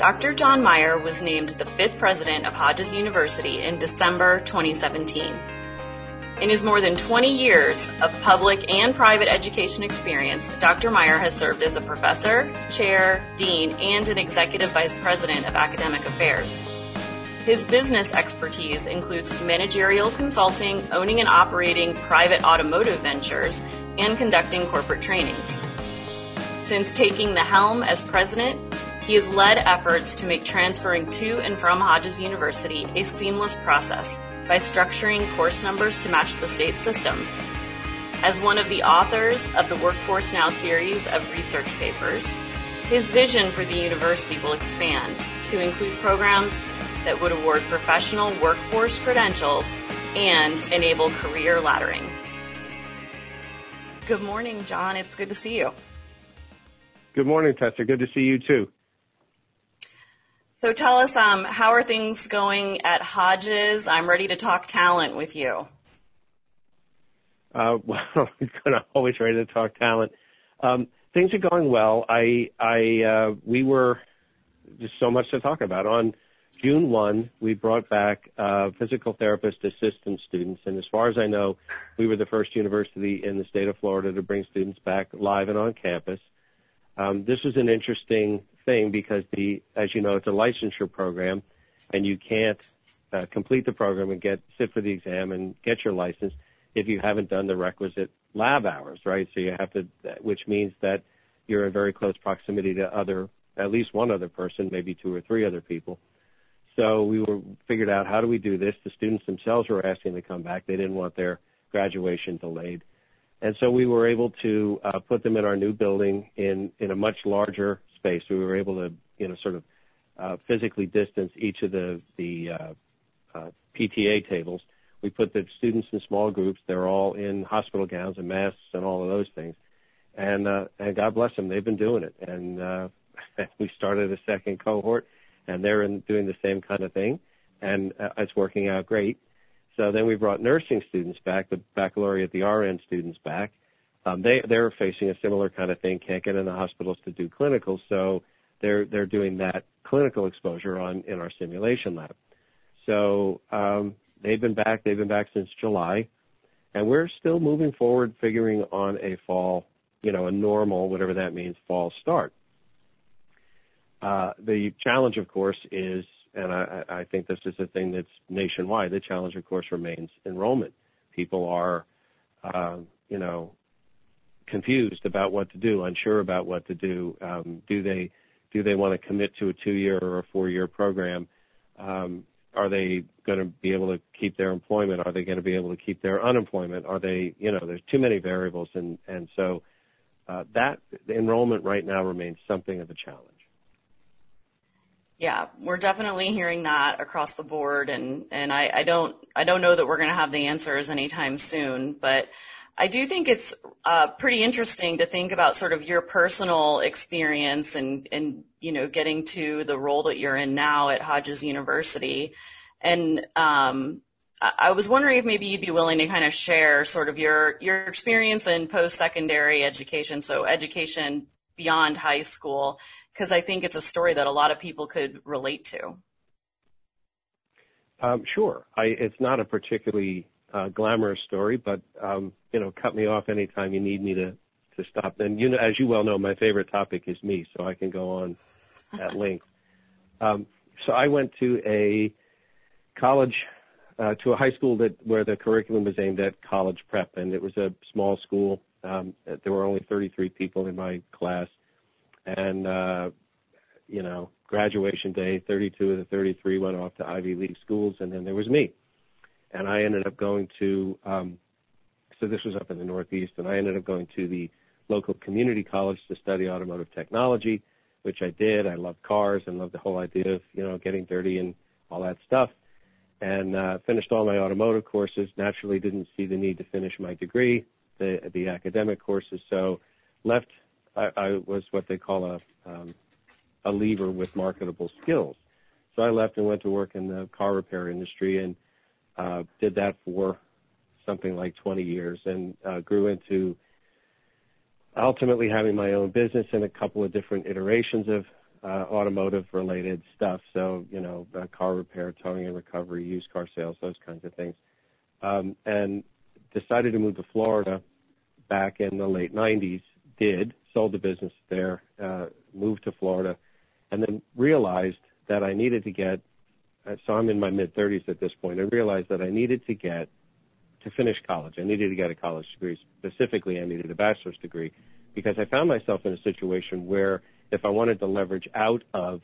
Dr. John Meyer was named the fifth president of Hodges University in December 2017. In his more than 20 years of public and private education experience, Dr. Meyer has served as a professor, chair, dean, and an executive vice president of academic affairs. His business expertise includes managerial consulting, owning and operating private automotive ventures, and conducting corporate trainings. Since taking the helm as president, he has led efforts to make transferring to and from Hodges University a seamless process by structuring course numbers to match the state system. As one of the authors of the Workforce Now series of research papers, his vision for the university will expand to include programs that would award professional workforce credentials and enable career laddering. Good morning, John. It's good to see you. Good morning, Tessa. Good to see you too. So tell us, um, how are things going at Hodges? I'm ready to talk talent with you. Uh, well, I'm always ready to talk talent. Um, things are going well. I, I, uh, we were just so much to talk about. On June 1, we brought back uh, physical therapist assistant students, and as far as I know, we were the first university in the state of Florida to bring students back live and on campus. Um, this was an interesting thing because the, as you know, it's a licensure program, and you can't uh, complete the program and get sit for the exam and get your license if you haven't done the requisite lab hours, right? So you have to, which means that you're in very close proximity to other, at least one other person, maybe two or three other people. So we were figured out how do we do this. The students themselves were asking to come back. They didn't want their graduation delayed. And so we were able to uh, put them in our new building in, in a much larger space. We were able to, you know, sort of uh, physically distance each of the the uh, uh, PTA tables. We put the students in small groups. They're all in hospital gowns and masks and all of those things. And and God bless them, they've been doing it. And we started a second cohort, and they're in, doing the same kind of thing, and it's working out great. So then we brought nursing students back, the baccalaureate, the RN students back, um, they they're facing a similar kind of thing. Can't get in the hospitals to do clinicals, so they're they're doing that clinical exposure on in our simulation lab. So um, they've been back. They've been back since July, and we're still moving forward, figuring on a fall, you know, a normal, whatever that means, fall start. Uh, the challenge, of course, is, and I, I think this is a thing that's nationwide. The challenge, of course, remains enrollment. People are, uh, you know, confused about what to do, unsure about what to do. Um, do they do they want to commit to a two-year or a four-year program? Um, are they going to be able to keep their employment? Are they going to be able to keep their unemployment? Are they, you know, there's too many variables, and and so uh, that enrollment right now remains something of a challenge. Yeah, we're definitely hearing that across the board, and and I, I don't I don't know that we're going to have the answers anytime soon, but I do think it's uh, pretty interesting to think about sort of your personal experience and, and, you know, getting to the role that you're in now at Hodges University. And um, I was wondering if maybe you'd be willing to kind of share sort of your your experience in post-secondary education, so education beyond high school, because I think it's a story that a lot of people could relate to. Um, sure. I, it's not a particularly uh, glamorous story, but um, you know, cut me off anytime you need me to to stop. And you know, as you well know, my favorite topic is me, so I can go on at length. Um, so I went to a college, uh, to a high school that where the curriculum was aimed at college prep, and it was a small school. Um, there were only 33 people in my class, and uh, you know, graduation day, 32 of the 33 went off to Ivy League schools, and then there was me and I ended up going to um, so this was up in the Northeast, and I ended up going to the local community college to study automotive technology, which I did. I loved cars and loved the whole idea of you know getting dirty and all that stuff, and uh, finished all my automotive courses. Naturally, didn't see the need to finish my degree, the the academic courses, so left. I, I was what they call a um, a lever with marketable skills. So I left and went to work in the car repair industry and did that for something like 20 years and uh, grew into ultimately having my own business and a couple of different iterations of uh, automotive related stuff. So, you know, uh, car repair, towing and recovery, used car sales, those kinds of things. Um, and decided to move to Florida back in the late 90s. Did, sold the business there, uh, moved to Florida, and then realized that I needed to get, uh, so I'm in my mid 30s at this point, I realized that I needed to get to finish college. I needed to get a college degree. Specifically, I needed a bachelor's degree because I found myself in a situation where if I wanted to leverage out of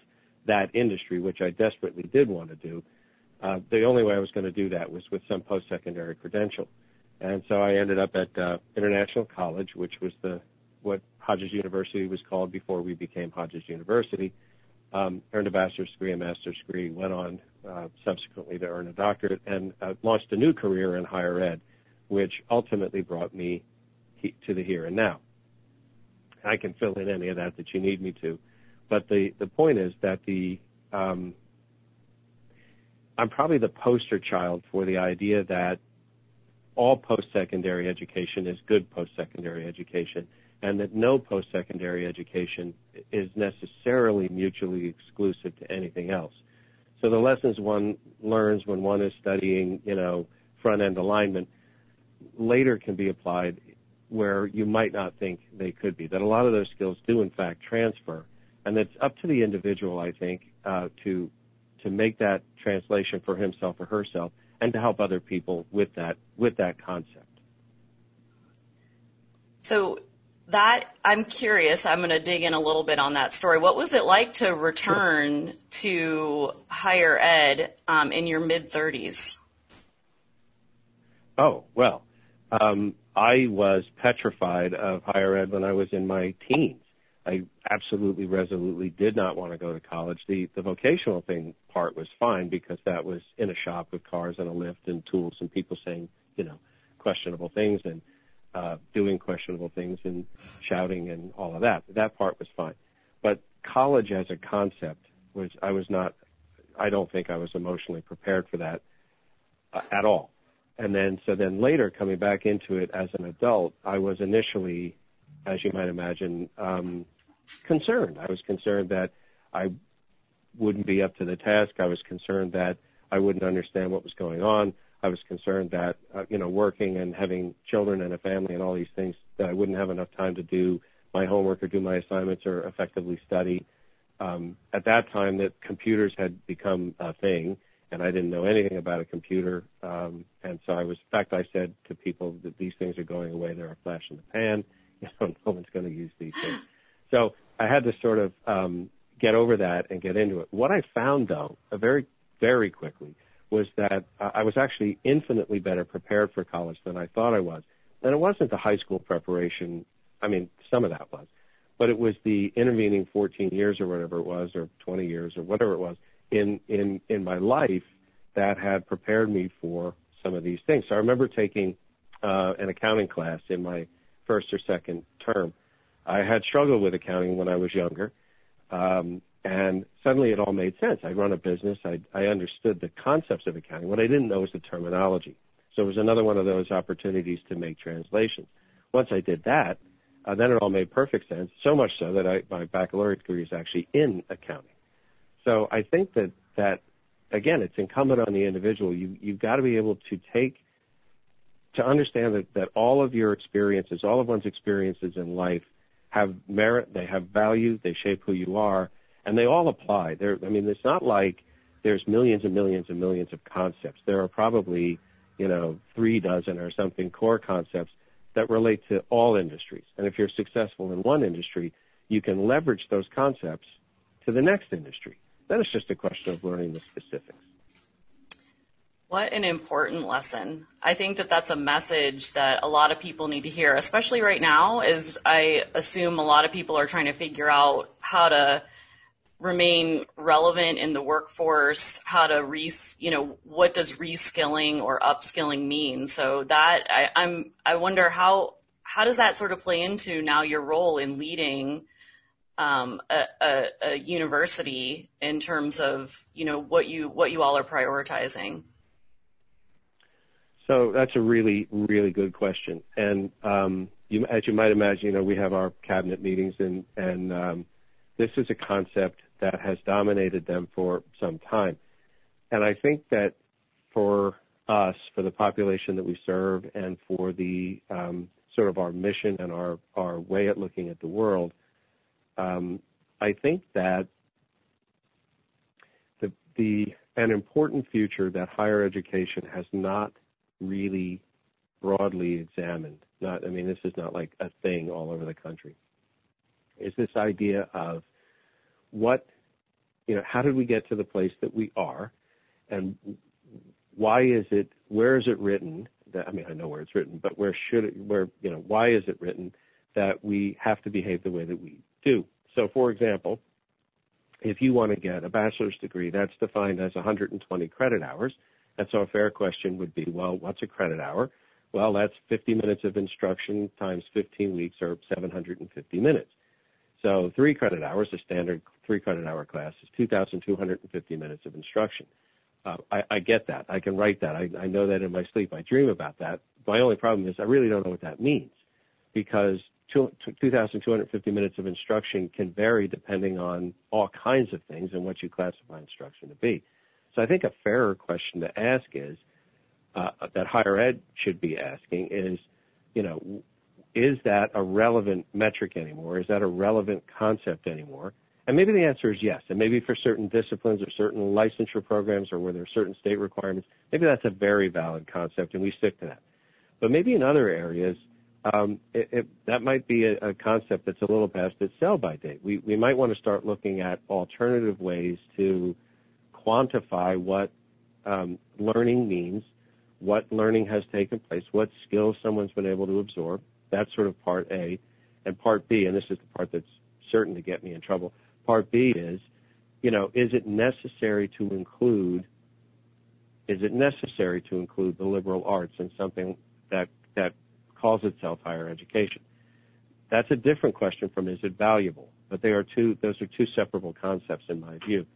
that industry, which I desperately did want to do, uh, the only way I was going to do that was with some post-secondary credential. And so I ended up at uh, International College, which was the what Hodges University was called before we became Hodges University. Um, earned a bachelor's degree, a master's degree, went on uh, subsequently to earn a doctorate, and uh, launched a new career in higher ed, which ultimately brought me he- to the here and now. I can fill in any of that that you need me to. But the, the point is that the um, I'm probably the poster child for the idea that all post-secondary education is good post-secondary education, and that no post-secondary education is necessarily mutually exclusive to anything else. So the lessons one learns when one is studying, you know, front-end alignment later can be applied where you might not think they could be. That a lot of those skills do in fact transfer, and it's up to the individual, I think, uh, to to make that translation for himself or herself, and to help other people with that with that concept. So that I'm curious. I'm going to dig in a little bit on that story. What was it like to return to higher ed um, in your mid 30s? Oh well, um, I was petrified of higher ed when I was in my teens. I absolutely resolutely did not want to go to college. The the vocational thing part was fine because that was in a shop with cars and a lift and tools and people saying, you know, questionable things and uh, doing questionable things and shouting and all of that. That part was fine. But college as a concept was I was not I don't think I was emotionally prepared for that uh, at all. And then, so then later coming back into it as an adult, I was initially, as you might imagine, um, concerned. I was concerned that I wouldn't be up to the task. I was concerned that I wouldn't understand what was going on. I was concerned that, uh, you know, working and having children and a family and all these things, that I wouldn't have enough time to do my homework or do my assignments or effectively study. Um, at that time, that computers had become a thing and I didn't know anything about a computer. Um, and so I was, in fact, I said to people that these things are going away. They're a flash in the pan. You know, no one's going to use these things. So I had to sort of um, get over that and get into it. What I found, though, very, very quickly, was that I was actually infinitely better prepared for college than I thought I was. And it wasn't the high school preparation. I mean, some of that was, but it was the intervening 14 years or whatever it was, or 20 years or whatever it was in in in my life that had prepared me for some of these things. So I remember taking uh, an accounting class in my first or second term. I had struggled with accounting when I was younger, um, and suddenly it all made sense. I run a business. I, I understood the concepts of accounting. What I didn't know was the terminology. So it was another one of those opportunities to make translations. Once I did that, uh, then it all made perfect sense. So much so that I, my baccalaureate degree is actually in accounting. So I think that that again, it's incumbent on the individual. You you've got to be able to take to understand that that all of your experiences, all of one's experiences in life, have merit. They have value. They shape who you are, and they all apply. There, I mean, it's not like there's millions and millions and millions of concepts. There are probably you know three dozen or something core concepts that relate to all industries. And if you're successful in one industry, you can leverage those concepts to the next industry. Then it's just a question of learning the specifics. What an important lesson. I think that that's a message that a lot of people need to hear, especially right now, as I assume a lot of people are trying to figure out how to remain relevant in the workforce, how to re, you know, what does reskilling or upskilling mean? So that I, I'm, I wonder how, how does that sort of play into now your role in leading um, a, a, a, university in terms of you know what you what you all are prioritizing? So that's a really really good question, and um, you, as you might imagine, you know we have our cabinet meetings, and and um, this is a concept that has dominated them for some time. And I think that for us, for the population that we serve, and for the um, sort of our mission and our our way at looking at the world, um, I think that the the an important future that higher education has not really broadly examined. Not, I mean, this is not like a thing all over the country. Is this idea of what, you know, how did we get to the place that we are, and why is it? Where is it written? That I mean, I know where it's written, but where should it? Where you know, why is it written that we have to behave the way that we do? So, for example, if you want to get a bachelor's degree, that's defined as 120 credit hours. And so a fair question would be, well, what's a credit hour? Well, that's 50 minutes of instruction times 15 weeks or 750 minutes. So three credit hours, a standard three credit hour class, is 2,250 minutes of instruction. Uh, I, I get that. I can write that. I, I know that in my sleep. I dream about that. My only problem is I really don't know what that means because 2,250 minutes of instruction can vary depending on all kinds of things and what you classify instruction to be. So I think a fairer question to ask is uh, that higher ed should be asking is, you know, is that a relevant metric anymore? Is that a relevant concept anymore? And maybe the answer is yes. And maybe for certain disciplines or certain licensure programs or where there are certain state requirements, maybe that's a very valid concept and we stick to that. But maybe in other areas, um, it, it, that might be a, a, concept that's a little past its sell-by date. We, we might want to start looking at alternative ways to quantify what um, learning means, what learning has taken place, what skills someone's been able to absorb. That's sort of part A. And part B, and this is the part that's certain to get me in trouble. Part B is, you know, is it necessary to include is it necessary to include the liberal arts in something that that calls itself higher education. That's a different question from is it valuable? But they are two, those are two separable concepts in my view.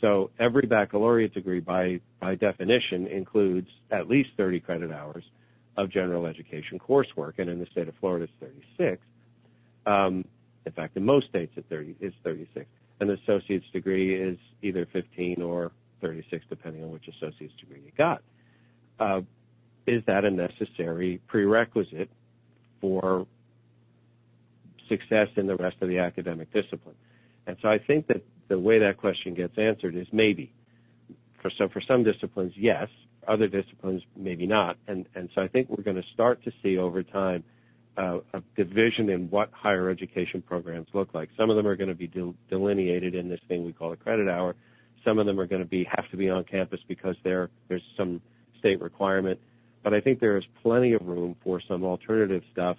So every baccalaureate degree by, by definition includes at least 30 credit hours of general education coursework, and in the state of Florida it's 36. Um, in fact, in most states it 30, it's 36. An associate's degree is either 15 or 36, depending on which associate's degree you got. Uh, is that a necessary prerequisite for success in the rest of the academic discipline? And so I think that the way that question gets answered is maybe. For so for some disciplines, yes. Other disciplines, maybe not. And and so I think we're going to start to see over time uh, a division in what higher education programs look like. Some of them are going to be del- delineated in this thing we call a credit hour. Some of them are going to be have to be on campus because there there's some state requirement. But I think there is plenty of room for some alternative stuff,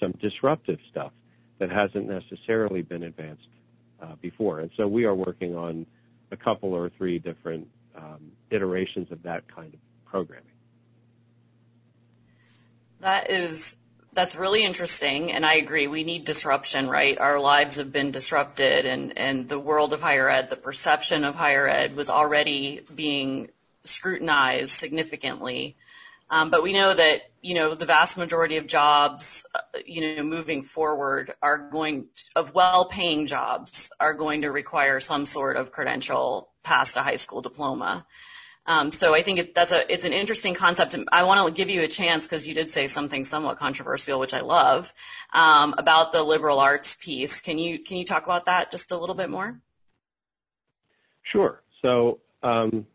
some disruptive stuff that hasn't necessarily been advanced uh, before. And so we are working on a couple or three different um, iterations of that kind of programming. That is that's really interesting and I agree we need disruption, right? Our lives have been disrupted and and the world of higher ed, the perception of higher ed was already being scrutinized significantly um, but we know that, you know, the vast majority of jobs, uh, you know, moving forward are going, of well-paying jobs are going to require some sort of credential past a high school diploma. Um, so I think it, that's a, it's an interesting concept. I want to give you a chance because you did say something somewhat controversial, which I love, um, about the liberal arts piece. Can you, can you talk about that just a little bit more? Sure. So, um,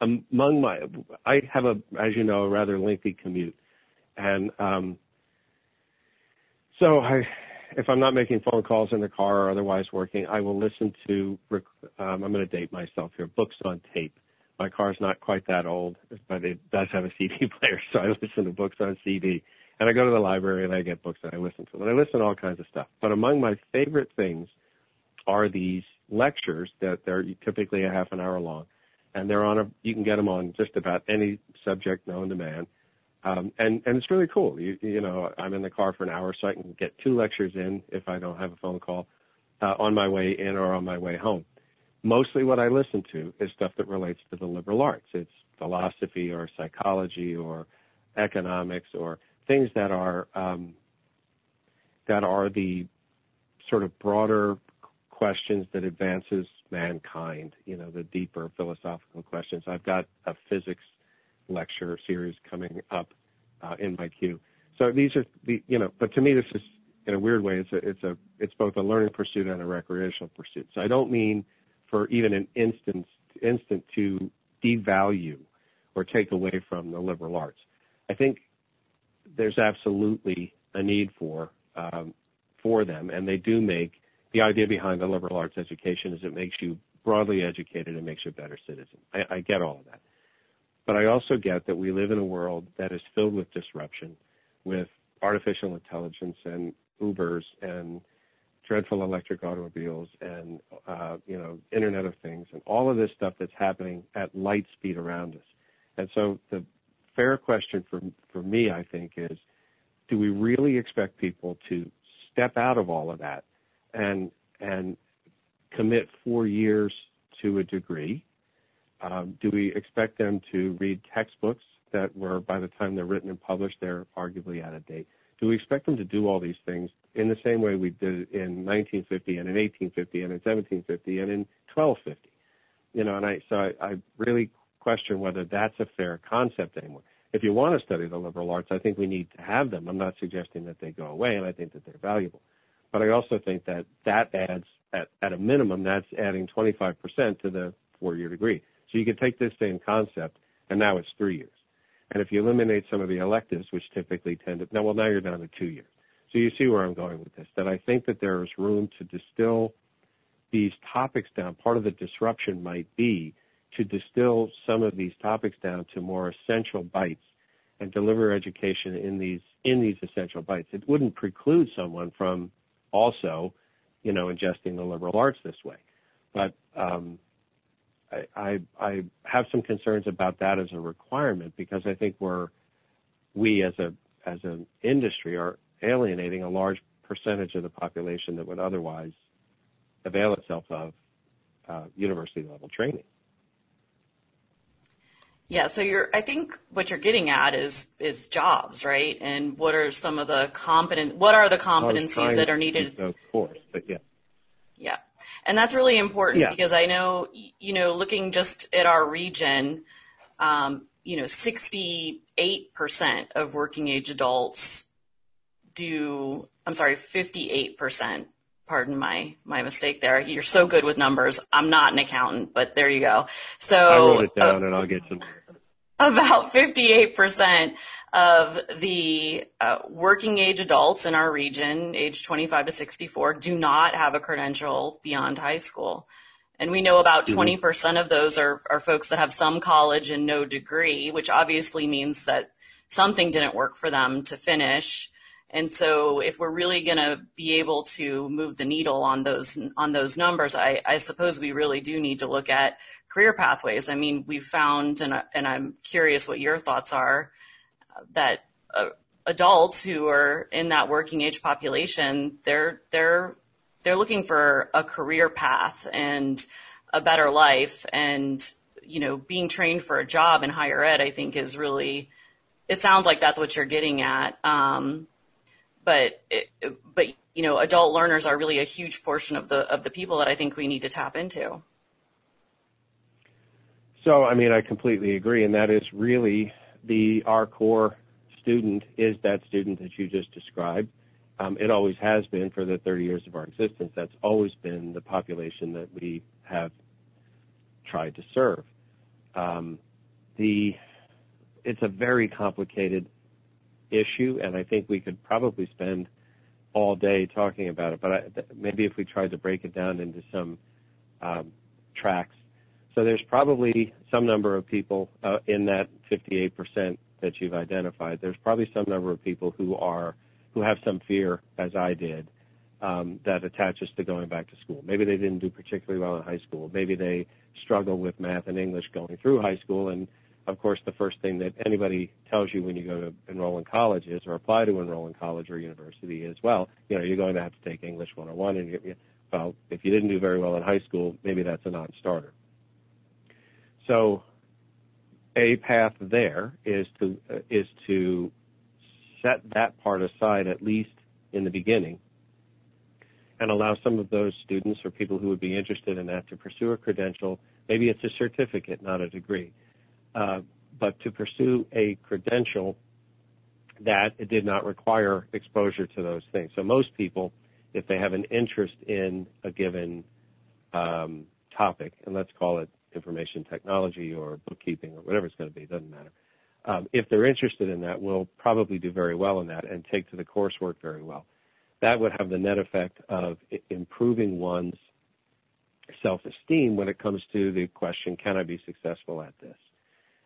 among my, I have a, as you know, a rather lengthy commute, and um, so I, if I'm not making phone calls in the car or otherwise working, I will listen to. Um, I'm going to date myself here. Books on tape. My car's not quite that old, but it does have a CD player, so I listen to books on CD. And I go to the library and I get books that I listen to. And I listen to all kinds of stuff. But among my favorite things are these lectures that they're typically a half an hour long and they're on a you can get them on just about any subject known to man um, and and it's really cool. You you know i'm in the car for an hour so i can get two lectures in if i don't have a phone call uh, on my way in or on my way home. Mostly what i listen to is stuff that relates to the liberal arts. It's philosophy or psychology or economics or things that are um, that are the sort of broader questions that advances mankind, you know, the deeper philosophical questions. I've got a physics lecture series coming up uh, in my queue. So these are the, you know, but to me, this is in a weird way, it's a, it's a, it's both a learning pursuit and a recreational pursuit. So I don't mean for even an instant, instant to devalue or take away from the liberal arts. I think there's absolutely a need for um, for them, and they do make the idea behind the liberal arts education is it makes you broadly educated and makes you a better citizen. I, I get all of that, but I also get that we live in a world that is filled with disruption, with artificial intelligence and Ubers and dreadful electric automobiles and uh, you know Internet of Things and all of this stuff that's happening at light speed around us. And so the fair question for for me, I think, is do we really expect people to step out of all of that and and commit four years to a degree? Um, do we expect them to read textbooks that were, by the time they're written and published, they're arguably out of date? Do we expect them to do all these things in the same way we did in 1950 and in 1850 and in 1750 and in 1250? You know, and I so I, I really question whether that's a fair concept anymore. If you want to study the liberal arts, I think we need to have them. I'm not suggesting that they go away, and I think that they're valuable. But I also think that that adds, at, at a minimum, that's adding 25% to the four-year degree. So you could take this same concept, and now it's three years. And if you eliminate some of the electives, which typically tend to, now, well, now you're down to two years. So you see where I'm going with this, that I think that there is room to distill these topics down. Part of the disruption might be to distill some of these topics down to more essential bites and deliver education in these in these essential bites. It wouldn't preclude someone from also, you know, ingesting the liberal arts this way. But um, I, I, have some concerns about that as a requirement because I think we're we as a as an industry are alienating a large percentage of the population that would otherwise avail itself of uh, university level training. Yeah, so you're I think what you're getting at is is jobs, right? And what are some of the competent what are the competencies that are needed? Of course, but yeah. Yeah. And that's really important yeah. because I know you know looking just at our region um, you know 68% of working age adults do I'm sorry 58% pardon my my mistake there. You're so good with numbers. I'm not an accountant, but there you go. So I wrote it down uh, and I'll get some. About 58% of the uh, working age adults in our region, age 25 to 64, do not have a credential beyond high school. And we know about 20% mm-hmm. of those are, are folks that have some college and no degree, which obviously means that something didn't work for them to finish. And so if we're really going to be able to move the needle on those, on those numbers, I, I suppose we really do need to look at career pathways. I mean, we've found, and, and I'm curious what your thoughts are, that uh, adults who are in that working age population, they're, they're, they're looking for a career path and a better life. And, you know, being trained for a job in higher ed, I think is really, it sounds like that's what you're getting at. Um, but it, but you know, adult learners are really a huge portion of the of the people that I think we need to tap into. So, I mean, I completely agree, and that is really the our core student is that student that you just described. Um, it always has been for the 30 years of our existence. That's always been the population that we have tried to serve. Um, the it's a very complicated issue, and I think we could probably spend all day talking about it. But I, maybe if we tried to break it down into some um, tracks. So there's probably some number of people uh, in that 58% that you've identified. There's probably some number of people who are who have some fear, as I did, um, that attaches to going back to school. Maybe they didn't do particularly well in high school. Maybe they struggle with math and English going through high school, and of course, the first thing that anybody tells you when you go to enroll in college is, or apply to enroll in college or university is, well, you know, you're going to have to take English 101, and you, well, if you didn't do very well in high school, maybe that's a non-starter. So, a path there is to uh, is to set that part aside at least in the beginning, and allow some of those students or people who would be interested in that to pursue a credential. Maybe it's a certificate, not a degree, uh, but to pursue a credential that it did not require exposure to those things. So most people, if they have an interest in a given um, topic, and let's call it information technology or bookkeeping or whatever it's going to be, doesn't matter. Um, if they're interested in that, we'll probably do very well in that and take to the coursework very well that would have the net effect of improving one's self-esteem when it comes to the question, can I be successful at this?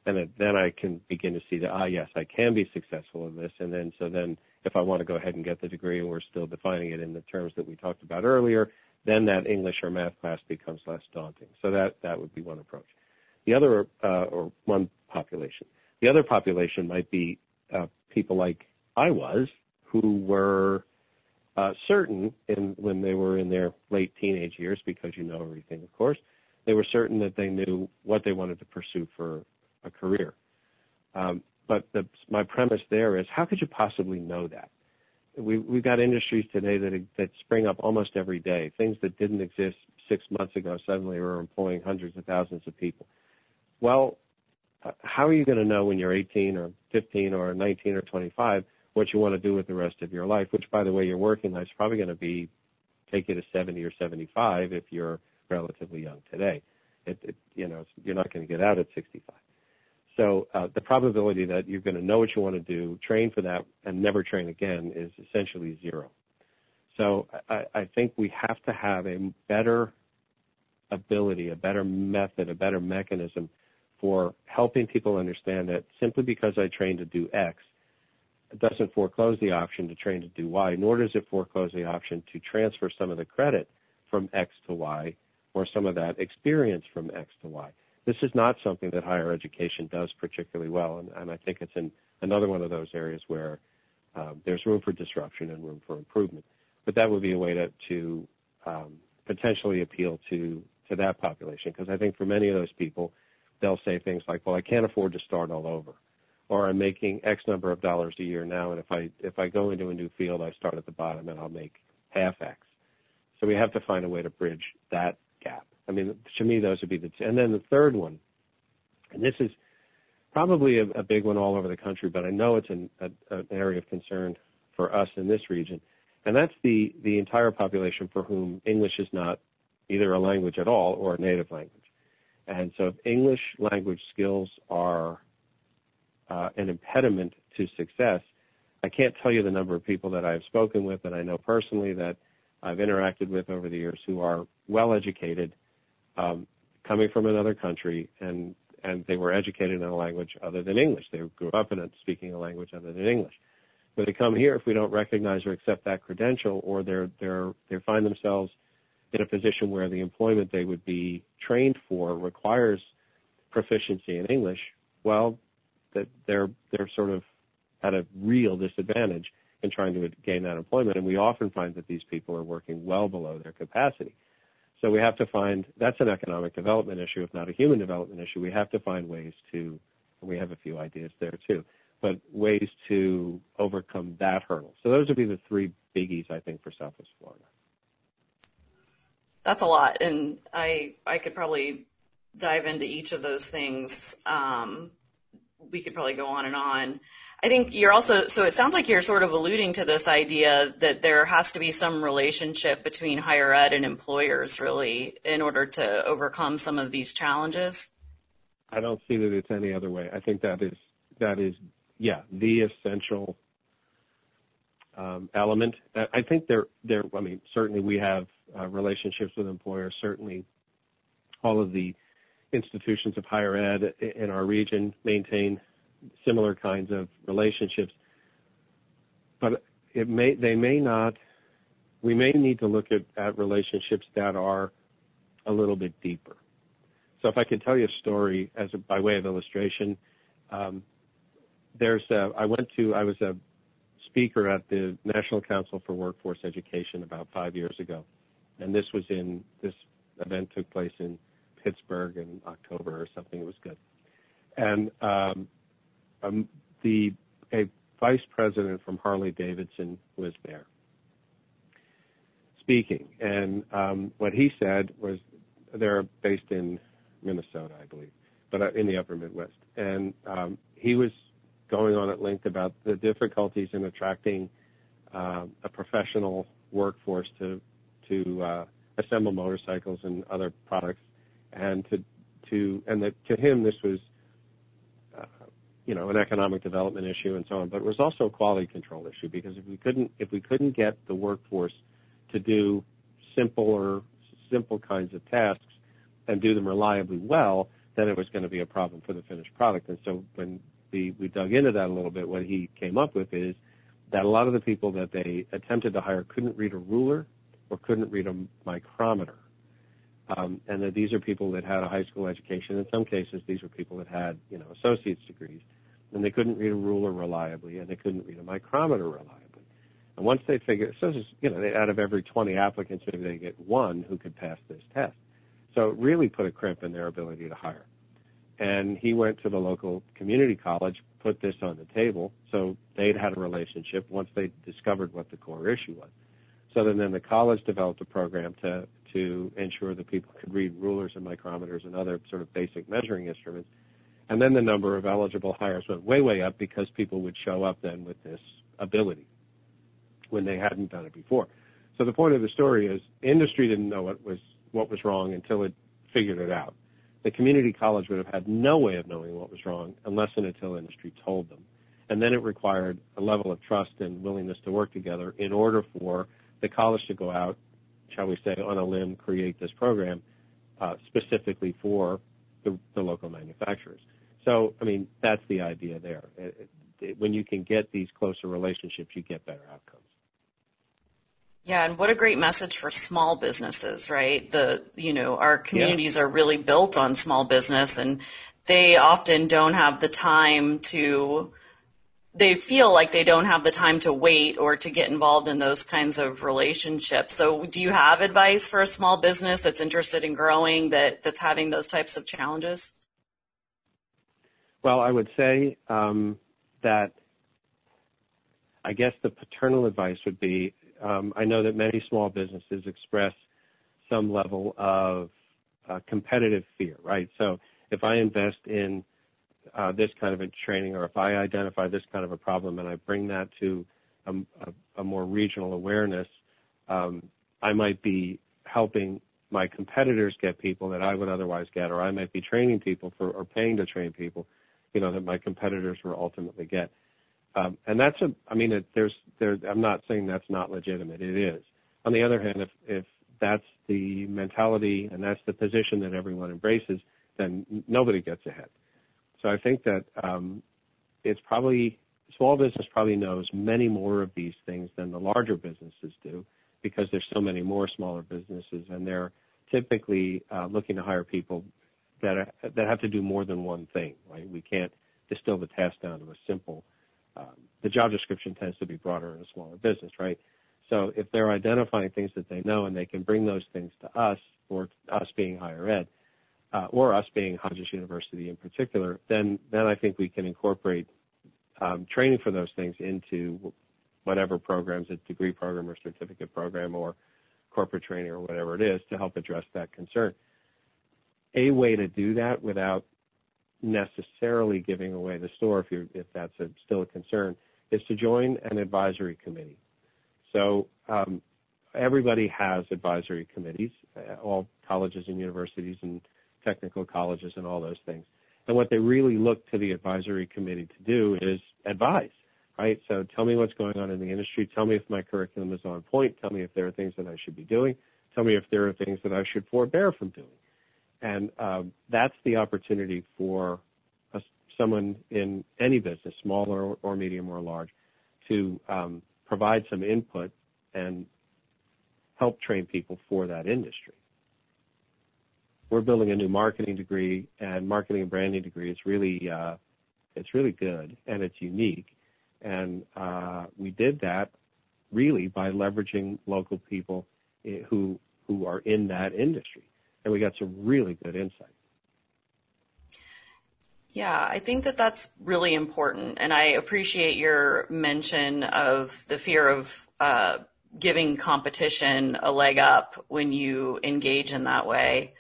And then I can begin to see that, ah, yes, I can be successful in this. And then, so then if I want to go ahead and get the degree and we're still defining it in the terms that we talked about earlier, then that English or math class becomes less daunting. So that, that would be one approach. The other, uh, or one population. The other population might be uh, people like I was who were uh, certain in, when they were in their late teenage years, because you know everything, of course, they were certain that they knew what they wanted to pursue for a career. Um, but the, my premise there is, how could you possibly know that? We, we've got industries today that that spring up almost every day. Things that didn't exist six months ago suddenly are employing hundreds of thousands of people. Well, uh, how are you going to know when you're 18 or 15 or 19 or 25 what you want to do with the rest of your life, which by the way, your working life is probably going to be take you to 70 or 75 if you're relatively young today. It, it you know, you're not going to get out at 65. So uh, the probability that you're going to know what you want to do, train for that, and never train again is essentially zero. So I, I think we have to have a better ability, a better method, a better mechanism for helping people understand that simply because I train to do X it doesn't foreclose the option to train to do Y, nor does it foreclose the option to transfer some of the credit from X to Y or some of that experience from X to Y. This is not something that higher education does particularly well, and, and I think it's in another one of those areas where um, there's room for disruption and room for improvement. But that would be a way to, to um, potentially appeal to to that population, because I think for many of those people, they'll say things like, "Well, I can't afford to start all over." or I'm making X number of dollars a year now, and if I if I go into a new field, I start at the bottom and I'll make half X. So we have to find a way to bridge that I mean, to me, those would be the. Two. And then the third one, and this is probably a, a big one all over the country, but I know it's an, a, an area of concern for us in this region, and that's the the entire population for whom English is not either a language at all or a native language. And so if English language skills are uh, an impediment to success. I can't tell you the number of people that I've spoken with that I know personally that I've interacted with over the years who are well educated, um, coming from another country, and and they were educated in a language other than English. They grew up in it speaking a language other than English. When they come here, if we don't recognize or accept that credential, or they're they're they find themselves in a position where the employment they would be trained for requires proficiency in English, well, that they're they're sort of at a real disadvantage in trying to gain that employment. And we often find that these people are working well below their capacity. So we have to find that's an economic development issue, if not a human development issue. We have to find ways to, and we have a few ideas there too, but ways to overcome that hurdle. So those would be the three biggies I think for Southwest Florida. That's a lot, and I I could probably dive into each of those things. Um, we could probably go on and on. I think you're also, so it sounds like you're sort of alluding to this idea that there has to be some relationship between higher ed and employers really in order to overcome some of these challenges. I don't see that it's any other way. I think that is, that is, yeah, the essential um, element. I think there, there, I mean, certainly we have uh, relationships with employers, certainly all of the institutions of higher ed in our region maintain similar kinds of relationships. But it may, they may not, we may need to look at, at relationships that are a little bit deeper. So if I could tell you a story as a, by way of illustration, um, there's a, I went to, I was a speaker at the National Council for Workforce Education about five years ago. And this was in, this event took place in Pittsburgh in October or something. It was good. And um, um, the a vice president from Harley Davidson was there. speaking. And um, what he said was they're based in Minnesota, I believe, but uh, in the upper Midwest. And um, he was going on at length about the difficulties in attracting uh, a professional workforce to to uh, assemble motorcycles and other products, and to to and that to him this was uh, you know an economic development issue and so on, but it was also a quality control issue because if we couldn't if we couldn't get the workforce to do simple or simple kinds of tasks and do them reliably well, then it was going to be a problem for the finished product. And so when we, we dug into that a little bit, what he came up with is that a lot of the people that they attempted to hire couldn't read a ruler or couldn't read a micrometer. Um, and that these are people that had a high school education. In some cases, these were people that had, you know, associate's degrees, and they couldn't read a ruler reliably, and they couldn't read a micrometer reliably. And once they figure, so this is, you know, they out of every 20 applicants, maybe they get one who could pass this test. So it really put a crimp in their ability to hire. And he went to the local community college, put this on the table, so they'd had a relationship once they discovered what the core issue was. So then, then the college developed a program to to ensure that people could read rulers and micrometers and other sort of basic measuring instruments. And then the number of eligible hires went way, way up because people would show up then with this ability when they hadn't done it before. So the point of the story is industry didn't know what was what was wrong until it figured it out. The community college would have had no way of knowing what was wrong unless and until industry told them. And then it required a level of trust and willingness to work together in order for the college to go out, shall we say, on a limb, create this program uh, specifically for the, the, local manufacturers. So, I mean, that's the idea there. It, it, when you can get these closer relationships, you get better outcomes. Yeah, and what a great message for small businesses, right? The, you know, our communities yeah. are really built on small business and they often don't have the time to, they feel like they don't have the time to wait or to get involved in those kinds of relationships. So do you have advice for a small business that's interested in growing that, that's having those types of challenges? Well, I would say um, that I guess the paternal advice would be um, I know that many small businesses express some level of uh, competitive fear, right? So if I invest in uh, this kind of a training, or if I identify this kind of a problem and I bring that to a, a, a more regional awareness, um, I might be helping my competitors get people that I would otherwise get, or I might be training people for or paying to train people, you know, that my competitors will ultimately get. Um, and that's a, I mean, it, there's, there, I'm not saying that's not legitimate. It is. On the other hand, if, if that's the mentality and that's the position that everyone embraces, then nobody gets ahead. So I think that um, it's probably small business probably knows many more of these things than the larger businesses do because there's so many more smaller businesses and they're typically uh, looking to hire people that are, that have to do more than one thing. Right? We can't distill the task down to a simple um, the job description tends to be broader in a smaller business, right? So if they're identifying things that they know and they can bring those things to us, or us being higher ed, uh, or us being Hodges University in particular, then then I think we can incorporate um, training for those things into whatever programs, a degree program or certificate program or corporate training or whatever it is to help address that concern. A way to do that without necessarily giving away the store if you if that's a, still a concern is to join an advisory committee. So um, everybody has advisory committees, uh, all colleges and universities and technical colleges and all those things. And what they really look to the advisory committee to do is advise, right? So tell me what's going on in the industry. Tell me if my curriculum is on point. Tell me if there are things that I should be doing. Tell me if there are things that I should forbear from doing. And um, that's the opportunity for a, someone in any business, small or, or medium or large, to um, provide some input and help train people for that industry. We're building a new marketing degree and marketing and branding degree. is really uh, it's really good and it's unique. And uh, we did that really by leveraging local people eh, who who are in that industry and we got some really good insight. Yeah, I think that that's really important, and I appreciate your mention of the fear of uh, giving competition a leg up when you engage in that way.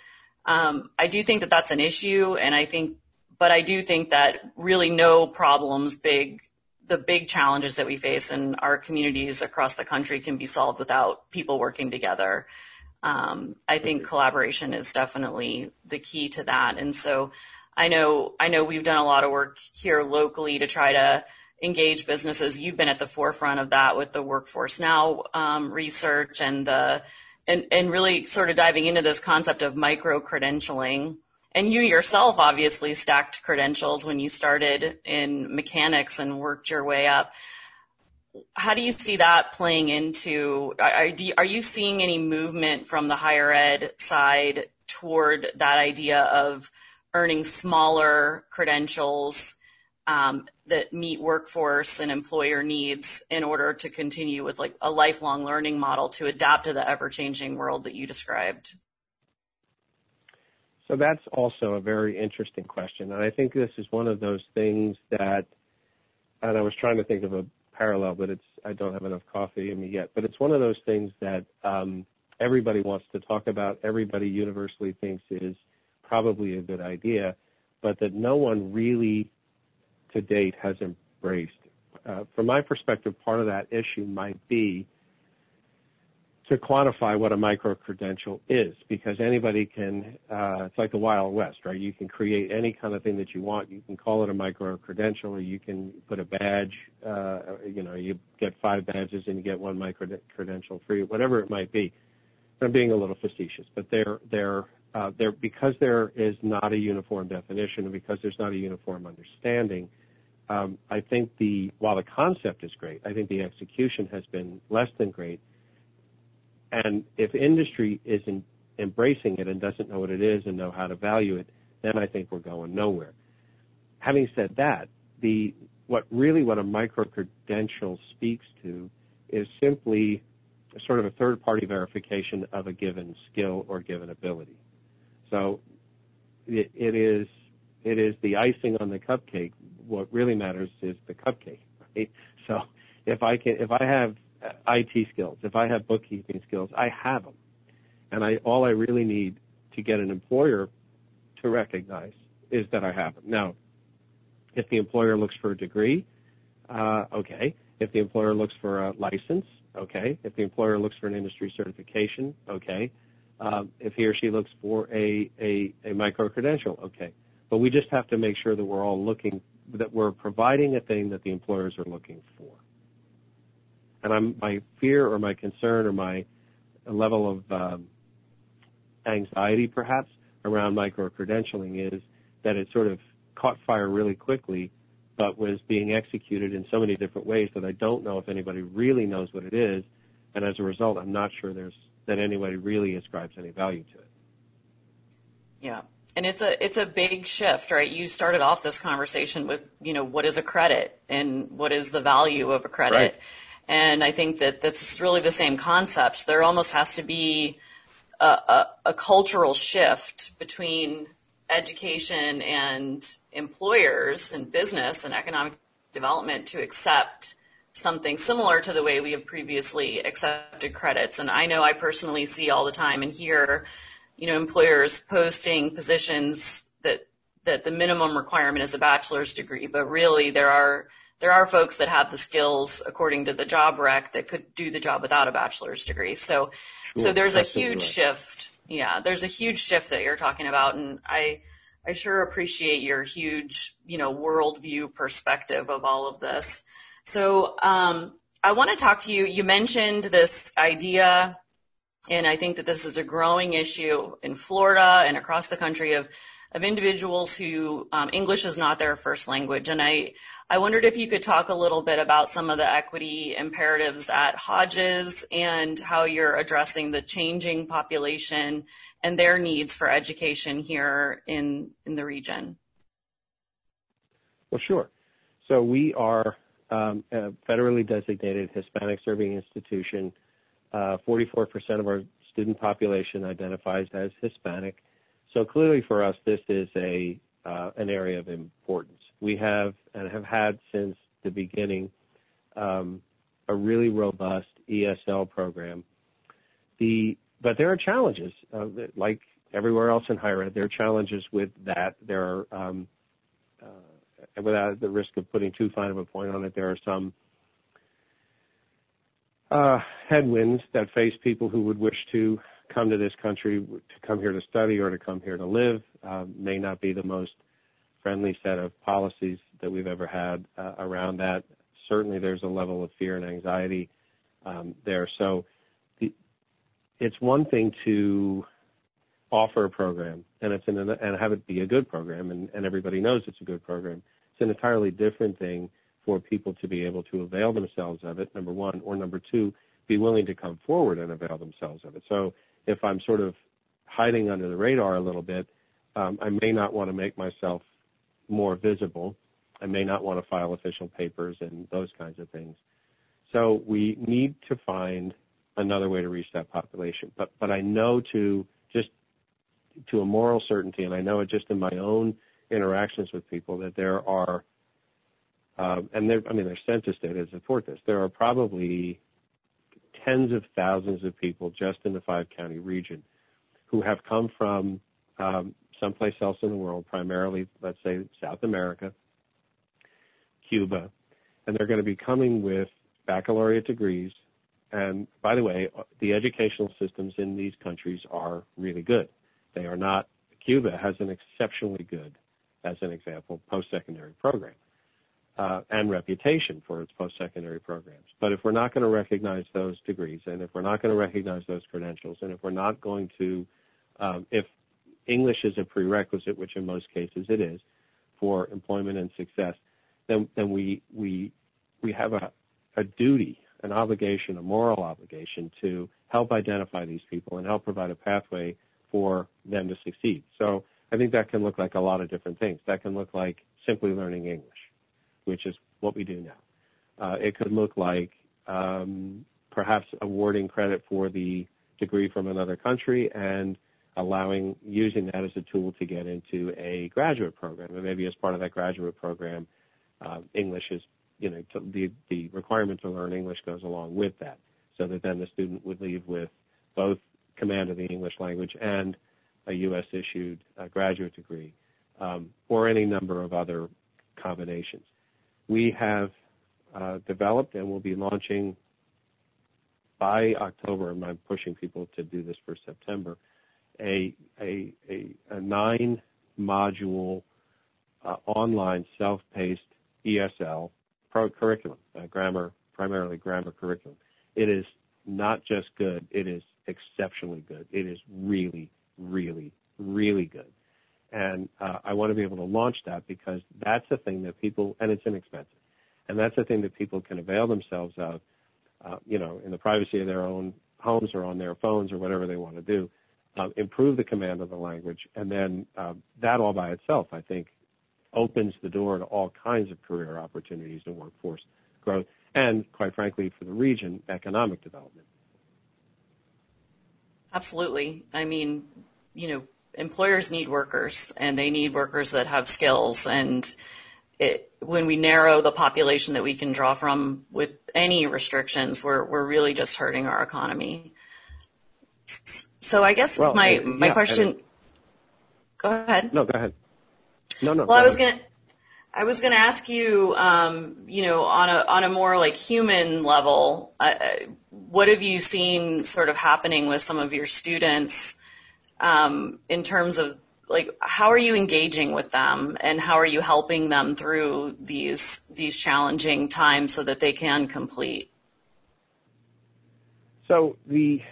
Um, I do think that that's an issue, and I think, but I do think that really no problems, big, the big challenges that we face in our communities across the country can be solved without people working together. Um, I think collaboration is definitely the key to that, and so I know I know we've done a lot of work here locally to try to engage businesses. You've been at the forefront of that with the Workforce Now um, research and the and, and really sort of diving into this concept of micro credentialing. And you yourself obviously stacked credentials when you started in mechanics and worked your way up. How do you see that playing into? Are, you seeing any movement from the higher ed side toward that idea of earning smaller credentials um, that meet workforce and employer needs in order to continue with like a lifelong learning model to adapt to the ever changing world that you described? So that's also a very interesting question. And I think this is one of those things that, and I was trying to think of a parallel, but it's, I don't have enough coffee in me yet, but it's one of those things that, um, everybody wants to talk about, everybody universally thinks is probably a good idea, but that no one really to date has embraced. Uh, from my perspective, part of that issue might be to quantify what a micro credential is because anybody can uh, it's like the wild west right? You can create any kind of thing that you want. You can call it a micro credential or you can put a badge uh, you know you get five badges and you get one micro credential free whatever it might be. I'm being a little facetious but they're they're uh, there because there is not a uniform definition and because there's not a uniform understanding um, I think the while the concept is great, I think the execution has been less than great. And if industry isn't embracing it and doesn't know what it is and know how to value it, then I think we're going nowhere. Having said that, the what really what a micro credential speaks to is simply sort of a third party verification of a given skill or given ability. So it, it is it is the icing on the cupcake. What really matters is the cupcake, right? So if I can, if I have IT skills, if I have bookkeeping skills, I have them, and I all I really need to get an employer to recognize is that I have them. Now, if the employer looks for a degree, uh, okay. If the employer looks for a license, okay. If the employer looks for an industry certification, okay. Um, if he or she looks for a, a, a micro credential, okay. But we just have to make sure that we're all looking, that we're providing a thing that the employers are looking for. And I'm, my fear or my concern or my level of um, anxiety perhaps around micro-credentialing is that it sort of caught fire really quickly, but was being executed in so many different ways that I don't know if anybody really knows what it is. And as a result, I'm not sure there's, that anybody really ascribes any value to it. Yeah and it's a it's a big shift, right? You started off this conversation with, you know, what is a credit and what is the value of a credit. Right. And I think that that's really the same concept. There almost has to be a, a, a cultural shift between education and employers and business and economic development to accept something similar to the way we have previously accepted credits. And I know I personally see all the time and hear you know, employers posting positions that that the minimum requirement is a bachelor's degree, but really there are there are folks that have the skills according to the job rec that could do the job without a bachelor's degree. So sure, so there's a huge right. shift. Yeah, there's a huge shift that you're talking about and I I sure appreciate your huge, you know, worldview perspective of all of this. So um, I want to talk to you. You mentioned this idea and I think that this is a growing issue in Florida and across the country of of individuals who um, English is not their first language. And I, I wondered if you could talk a little bit about some of the equity imperatives at Hodges and how you're addressing the changing population and their needs for education here in, in the region. Well, sure. So we are um, a federally designated Hispanic serving institution 44% uh, of our student population identifies as Hispanic. So clearly for us, this is a uh, an area of importance. We have and have had since the beginning um, a really robust ESL program. The but there are challenges, uh, like everywhere else in higher ed. There are challenges with that. There are, um, uh, without the risk of putting too fine of a point on it, there are some headwinds that face people who would wish to come to this country to come here to study or to come here to live. Uh, may not be the most friendly set of policies that we've ever had uh, around that. Certainly, there's a level of fear and anxiety um, there. So, it's one thing to offer a program and it's an, and have it be a good program, and everybody knows it's a good program. It's an entirely different thing for people to be able to avail themselves of it. Number one, or number two, be willing to come forward and avail themselves of it. So, if I'm sort of hiding under the radar a little bit, um, I may not want to make myself more visible. I may not want to file official papers and those kinds of things. So we need to find another way to reach that population. But but I know to just to a moral certainty, and I know it just in my own interactions with people that there are, and there, I mean, there's census data to support this. There are probably tens of thousands of people just in the five county region who have come from um, someplace else in the world, primarily, let's say, South America, Cuba, and they're going to be coming with baccalaureate degrees. And by the way, the educational systems in these countries are really good. They are not, Cuba has an exceptionally good, as an example, post-secondary program. Uh, and reputation for its post-secondary programs. But if we're not going to recognize those degrees, and if we're not going to recognize those credentials, and if we're not going to, um, if English is a prerequisite, which in most cases it is, for employment and success, then, then we, we, we have a, a duty, an obligation, a moral obligation to help identify these people and help provide a pathway for them to succeed. So I think that can look like a lot of different things. That can look like simply learning English, which is what we do now. Uh, it could look like um, perhaps awarding credit for the degree from another country and allowing using that as a tool to get into a graduate program, and maybe as part of that graduate program, uh, English is you know the the requirement to learn English goes along with that, so that then the student would leave with both command of the English language and a U.S. issued uh, graduate degree, um, or any number of other combinations. We have uh, developed and will be launching by October, and I'm pushing people to do this for September, a, a, a, a nine module uh, online self-paced ESL curriculum, uh, grammar, primarily grammar curriculum. It is not just good, it is exceptionally good. It is really, really, really good. And uh, I want to be able to launch that because that's the thing that people, and it's inexpensive, and that's the thing that people can avail themselves of, uh, you know, in the privacy of their own homes or on their phones or whatever they want to do uh, improve the command of the language, and then uh, that all by itself, I think, opens the door to all kinds of career opportunities and workforce growth, and quite frankly, for the region, economic development. Absolutely. I mean, you know, employers need workers, and they need workers that have skills, and it, when we narrow the population that we can draw from with any restrictions, we're we're really just hurting our economy. So I guess well, my uh, my yeah, question. Go ahead. No, go ahead. No, no. Well, I was gonna. I was going to ask you, um, you know, on a on a more like human level, uh, what have you seen sort of happening with some of your students um, in terms of like how are you engaging with them and how are you helping them through these these challenging times so that they can complete? So the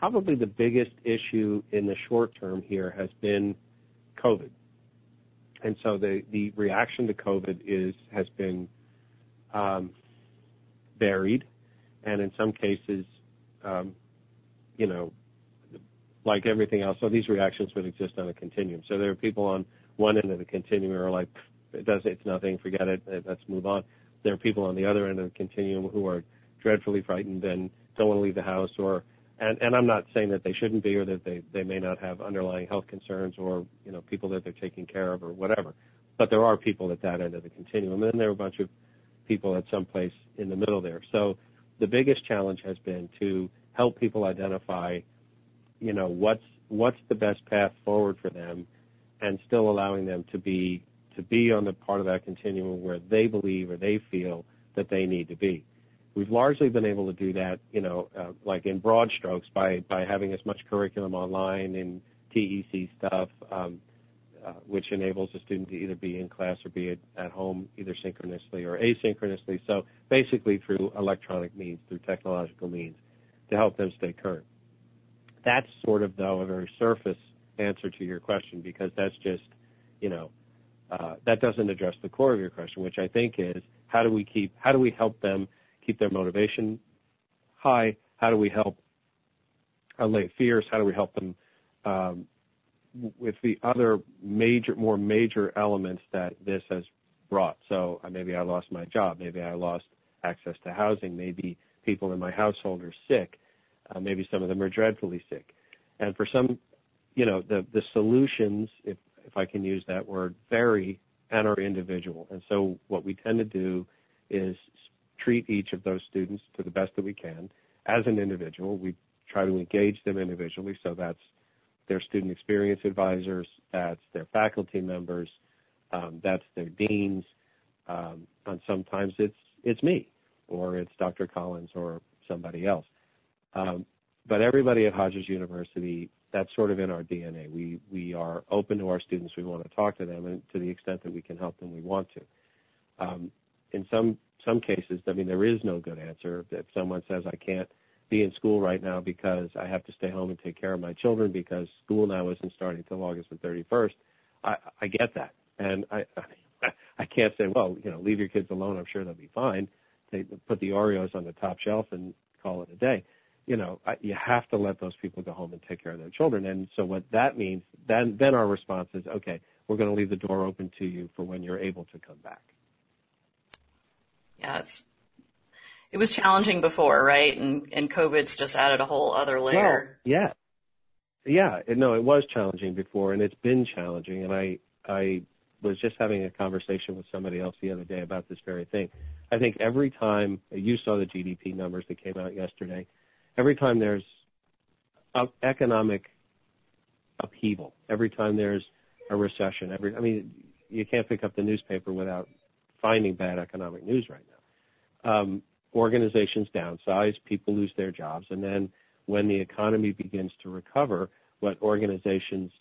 probably the biggest issue in the short term here has been COVID. And so the, the reaction to COVID is, has been, um, varied and in some cases, um, you know, like everything else, so these reactions would exist on a continuum. So there are people on one end of the continuum who are like, it does, it's nothing, forget it, eh, let's move on. There are people on the other end of the continuum who are dreadfully frightened and don't want to leave the house or and, and I'm not saying that they shouldn't be or that they, they may not have underlying health concerns or, you know, people that they're taking care of or whatever. But there are people at that end of the continuum. And then there are a bunch of people at some place in the middle there. So the biggest challenge has been to help people identify, you know, what's what's the best path forward for them, and still allowing them to be to be on the part of that continuum where they believe or they feel that they need to be. We've largely been able to do that, you know, uh, like in broad strokes by by having as much curriculum online and TEC stuff, um, uh, which enables a student to either be in class or be at, at home either synchronously or asynchronously. So basically through electronic means, through technological means, to help them stay current. That's sort of though a very surface answer to your question because that's just, you know, uh, that doesn't address the core of your question, which I think is how do we keep, how do we help them keep their motivation high? How do we help allay fears? How do we help them um, with the other major, more major elements that this has brought? So uh, maybe I lost my job, maybe I lost access to housing, maybe people in my household are sick, uh, maybe some of them are dreadfully sick, and for some, you know, the the solutions, if if I can use that word, vary and are individual. And so what we tend to do is treat each of those students to the best that we can as an individual. We try to engage them individually, so that's their student experience advisors, that's their faculty members, um, that's their deans, um, and sometimes it's it's me or it's Dr. Collins or somebody else. Um, but everybody at Hodges University, that's sort of in our DNA. We we are open to our students. We want to talk to them, and to the extent that we can help them, we want to. Um, in some some cases, I mean, there is no good answer. If someone says I can't be in school right now because I have to stay home and take care of my children because school now isn't starting until August the 31st, I, I get that, and I I can't say, well, you know, leave your kids alone. I'm sure they'll be fine. They put the Oreos on the top shelf and call it a day. You know, you have to let those people go home and take care of their children. And so what that means, then then our response is, okay, we're going to leave the door open to you for when you're able to come back. Yes. it was challenging before, right? And and COVID's just added a whole other layer. Well, yeah, yeah. No, it was challenging before, and it's been challenging. And I I was just having a conversation with somebody else the other day about this very thing. I think every time you saw the GDP numbers that came out yesterday, every time there's economic upheaval, every time there's a recession, every I mean, you can't pick up the newspaper without finding bad economic news right now. Um, organizations downsize, people lose their jobs, and then when the economy begins to recover, what organizations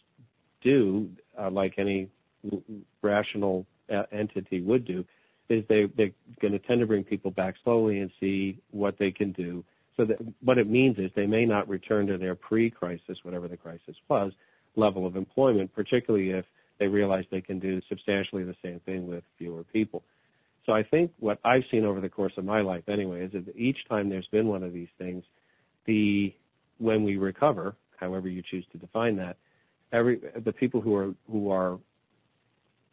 do, uh, like any rational uh, entity would do, is they, they're going to tend to bring people back slowly and see what they can do. So that what it means is they may not return to their pre-crisis, whatever the crisis was, level of employment, particularly if they realize they can do substantially the same thing with fewer people. So I think what I've seen over the course of my life anyway is that each time there's been one of these things, the when we recover, however you choose to define that, every the people who are who are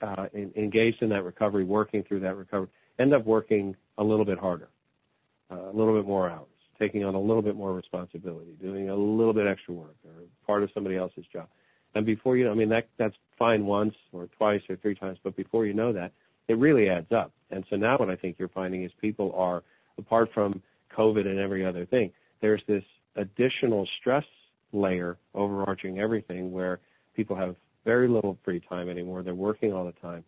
uh, in, engaged in that recovery, working through that recovery, end up working a little bit harder, uh, a little bit more hours, taking on a little bit more responsibility, doing a little bit extra work or part of somebody else's job. And before you know, I mean that that's fine once or twice or three times, but before you know that, it really adds up. And so now what I think you're finding is people are, apart from COVID and every other thing, there's this additional stress layer overarching everything where people have very little free time anymore. They're working all the time.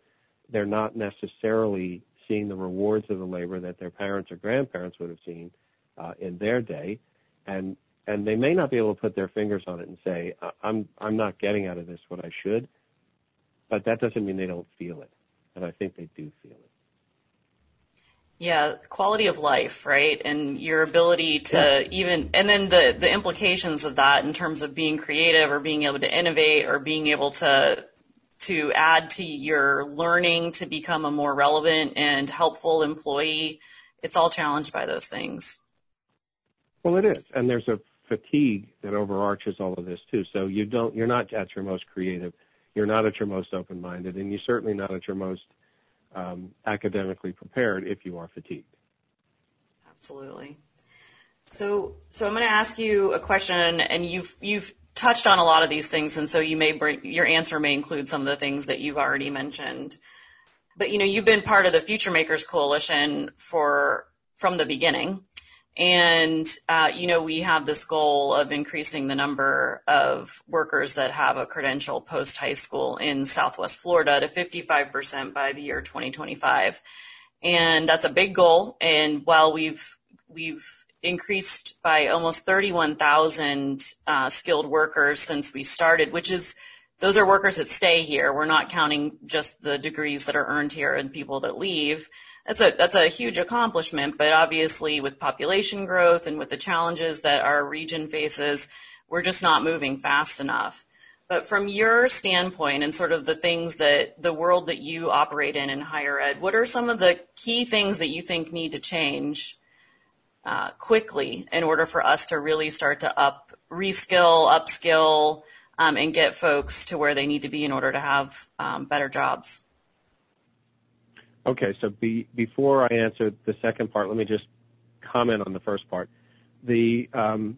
They're not necessarily seeing the rewards of the labor that their parents or grandparents would have seen uh, in their day, and and they may not be able to put their fingers on it and say, "I'm I'm not getting out of this what I should," but that doesn't mean they don't feel it and I think they do feel it. Yeah, quality of life, right? And your ability to yeah. even, and then the, the implications of that in terms of being creative or being able to innovate or being able to, to add to your learning to become a more relevant and helpful employee. It's all challenged by those things. Well, it is. And there's a fatigue that overarches all of this too. So you don't, you're not at your most creative you're not at your most open-minded, and you're certainly not at your most um, academically prepared if you are fatigued. Absolutely. So, so I'm going to ask you a question, and you've you've touched on a lot of these things, and so you may bring your answer may include some of the things that you've already mentioned. but you know, you've been part of the Future Makers Coalition for from the beginning. And, uh, you know, we have this goal of increasing the number of workers that have a credential post high school in Southwest Florida to 55% by the year 2025. And that's a big goal. And while we've, we've increased by almost 31,000 uh, skilled workers since we started, which is those are workers that stay here. We're not counting just the degrees that are earned here and people that leave. That's a that's a huge accomplishment, but obviously with population growth and with the challenges that our region faces, we're just not moving fast enough. But from your standpoint and sort of the things that the world that you operate in in higher ed, what are some of the key things that you think need to change uh, quickly in order for us to really start to up reskill, upskill, um, and get folks to where they need to be in order to have um, better jobs. Okay, so be, before I answer the second part, let me just comment on the first part. The um,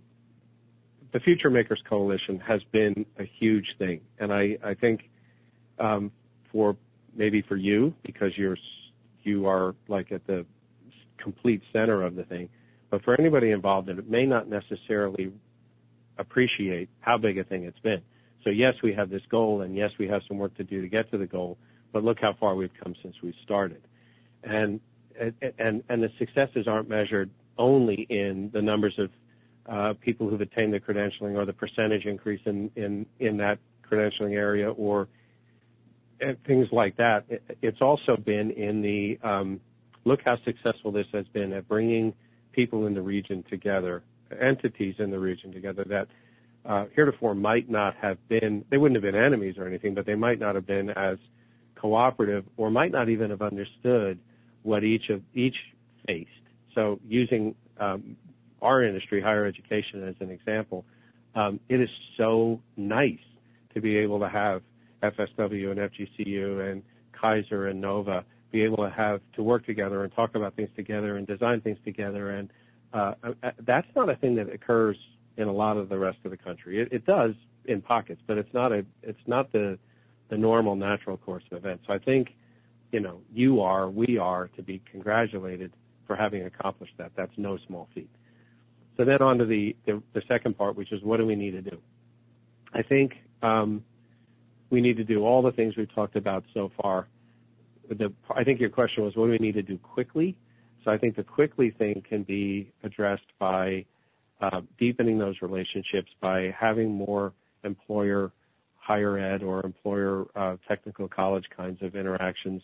the Future Makers Coalition has been a huge thing, and I, I think um, for maybe for you because you're you are like at the complete center of the thing, but for anybody involved in it, may not necessarily appreciate how big a thing it's been. So yes, we have this goal, and yes, we have some work to do to get to the goal. But look how far we've come since we started, and and and the successes aren't measured only in the numbers of uh, people who've attained the credentialing or the percentage increase in in in that credentialing area or things like that. It's also been in the um, look how successful this has been at bringing people in the region together, entities in the region together that uh, heretofore might not have been, they wouldn't have been enemies or anything, but they might not have been as cooperative or might not even have understood what each of each faced. So using um, our industry, higher education, as an example, um, it is so nice to be able to have FSW and FGCU and Keiser and Nova be able to have to work together and talk about things together and design things together. And uh, uh that's not a thing that occurs in a lot of the rest of the country. It, it does in pockets, but it's not a it's not the the normal natural course of events. So I think, you know, you are, we are to be congratulated for having accomplished that. That's no small feat. So then on to the, the, the second part, which is what do we need to do? I think um, we need to do all the things we've talked about so far. The, I think your question was, what do we need to do quickly? So I think the quickly thing can be addressed by uh, deepening those relationships by having more employer higher ed or employer uh, technical college kinds of interactions.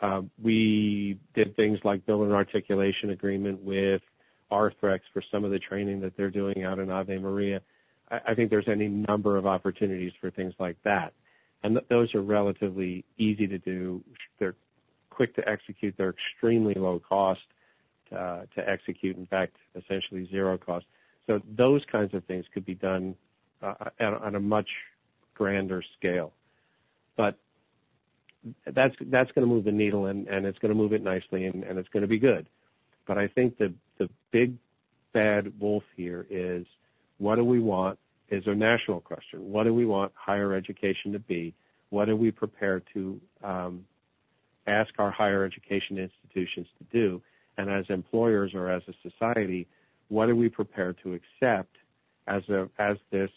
Uh, we did things like build an articulation agreement with Arthrex for some of the training that they're doing out in Ave Maria. I, I think there's any number of opportunities for things like that. And th- those are relatively easy to do. They're quick to execute. They're extremely low cost uh, to execute. In fact, essentially zero cost. So those kinds of things could be done uh, on a much grander scale. But that's that's going to move the needle and, and it's going to move it nicely and, and it's going to be good. But I think the the big bad wolf here is what do we want is a national question. What do we want higher education to be? What are we prepared to um, ask our higher education institutions to do? And as employers or as a society, what are we prepared to accept as a as this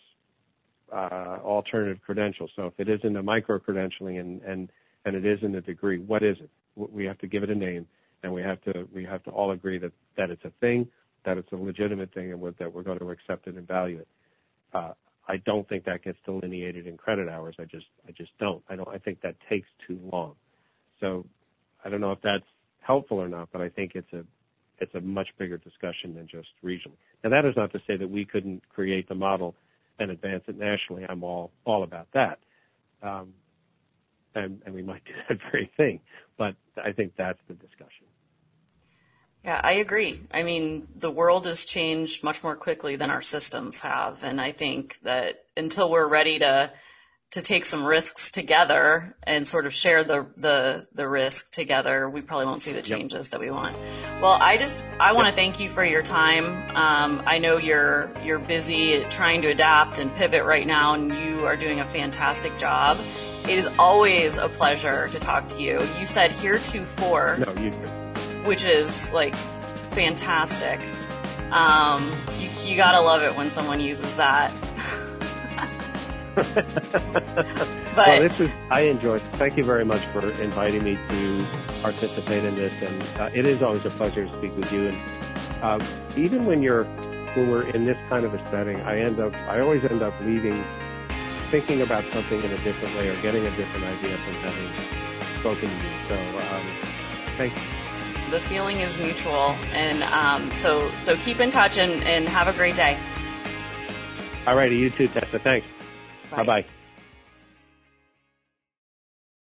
uh, alternative credential? So if it isn't a micro credentialing and and and it isn't a degree, what is it? We have to give it a name, and we have to we have to all agree that that it's a thing, that it's a legitimate thing, and that we're going to accept it and value it. Uh, I don't think that gets delineated in credit hours. I just I just don't. I don't. I think that takes too long. So I don't know if that's helpful or not, but I think it's a it's a much bigger discussion than just regionally. Now, that is not to say that we couldn't create the model and advance it nationally. I'm all all about that, um, and, and we might do that very thing. But I think that's the discussion. Yeah, I agree. I mean, the world has changed much more quickly than our systems have, and I think that until we're ready to to take some risks together and sort of share the the the risk together, we probably won't see the changes yep. that we want. Well, I just I want to thank you for your time. Um, I know you're you're busy trying to adapt and pivot right now, and you are doing a fantastic job. It is always a pleasure to talk to you. You said heretofore. No, you. Which is like fantastic. Um, you, you gotta love it when someone uses that. but well, this is I enjoyed. Thank you very much for inviting me to participate in this, and uh, it is always a pleasure to speak with you. And uh, even when you're when we're in this kind of a setting, I end up I always end up leaving thinking about something in a different way or getting a different idea from having spoken to you. So um, thank you the feeling is mutual, and um, so so keep in touch and, and have a great day. All righty, you too, Tessa. Thanks. Bye bye.